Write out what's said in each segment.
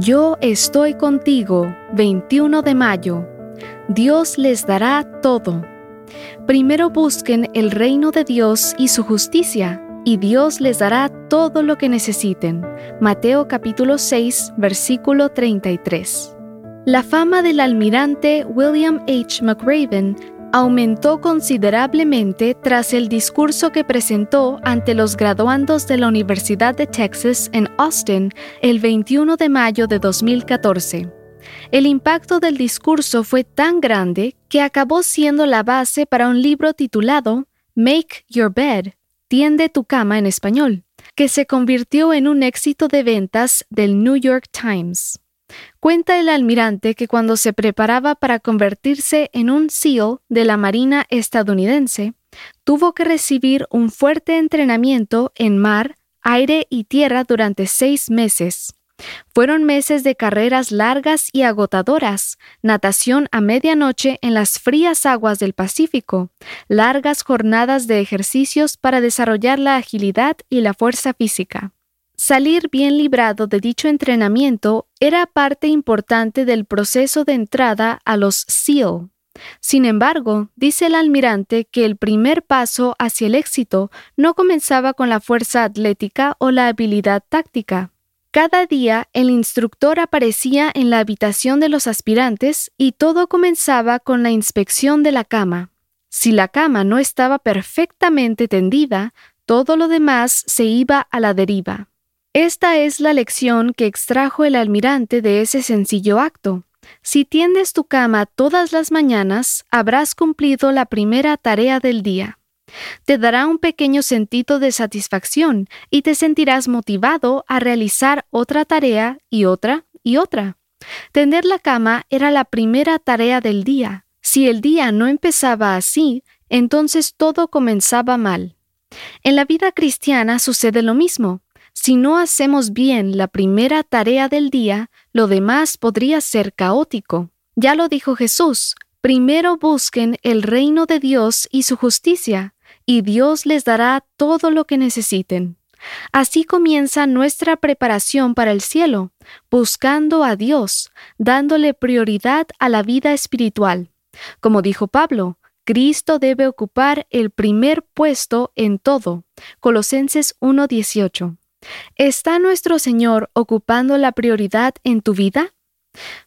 Yo estoy contigo, 21 de mayo. Dios les dará todo. Primero busquen el reino de Dios y su justicia, y Dios les dará todo lo que necesiten. Mateo capítulo 6, versículo 33. La fama del almirante William H. McRaven aumentó considerablemente tras el discurso que presentó ante los graduandos de la Universidad de Texas en Austin el 21 de mayo de 2014. El impacto del discurso fue tan grande que acabó siendo la base para un libro titulado Make Your Bed, Tiende tu cama en español, que se convirtió en un éxito de ventas del New York Times. Cuenta el almirante que cuando se preparaba para convertirse en un SEAL de la Marina estadounidense, tuvo que recibir un fuerte entrenamiento en mar, aire y tierra durante seis meses. Fueron meses de carreras largas y agotadoras, natación a medianoche en las frías aguas del Pacífico, largas jornadas de ejercicios para desarrollar la agilidad y la fuerza física. Salir bien librado de dicho entrenamiento era parte importante del proceso de entrada a los SEAL. Sin embargo, dice el almirante que el primer paso hacia el éxito no comenzaba con la fuerza atlética o la habilidad táctica. Cada día el instructor aparecía en la habitación de los aspirantes y todo comenzaba con la inspección de la cama. Si la cama no estaba perfectamente tendida, todo lo demás se iba a la deriva. Esta es la lección que extrajo el almirante de ese sencillo acto. Si tiendes tu cama todas las mañanas, habrás cumplido la primera tarea del día. Te dará un pequeño sentido de satisfacción y te sentirás motivado a realizar otra tarea y otra y otra. Tender la cama era la primera tarea del día. Si el día no empezaba así, entonces todo comenzaba mal. En la vida cristiana sucede lo mismo. Si no hacemos bien la primera tarea del día, lo demás podría ser caótico. Ya lo dijo Jesús, primero busquen el reino de Dios y su justicia, y Dios les dará todo lo que necesiten. Así comienza nuestra preparación para el cielo, buscando a Dios, dándole prioridad a la vida espiritual. Como dijo Pablo, Cristo debe ocupar el primer puesto en todo. Colosenses 1:18. ¿Está nuestro Señor ocupando la prioridad en tu vida?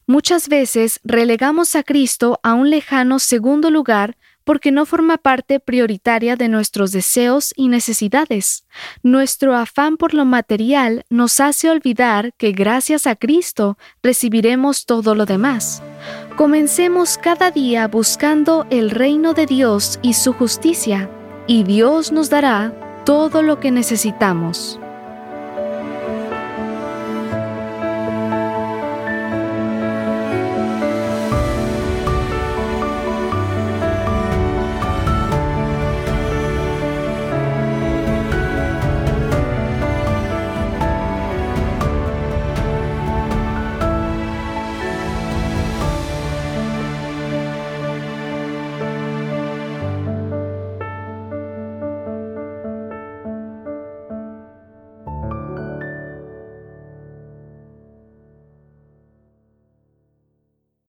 Muchas veces relegamos a Cristo a un lejano segundo lugar porque no forma parte prioritaria de nuestros deseos y necesidades. Nuestro afán por lo material nos hace olvidar que gracias a Cristo recibiremos todo lo demás. Comencemos cada día buscando el reino de Dios y su justicia, y Dios nos dará todo lo que necesitamos.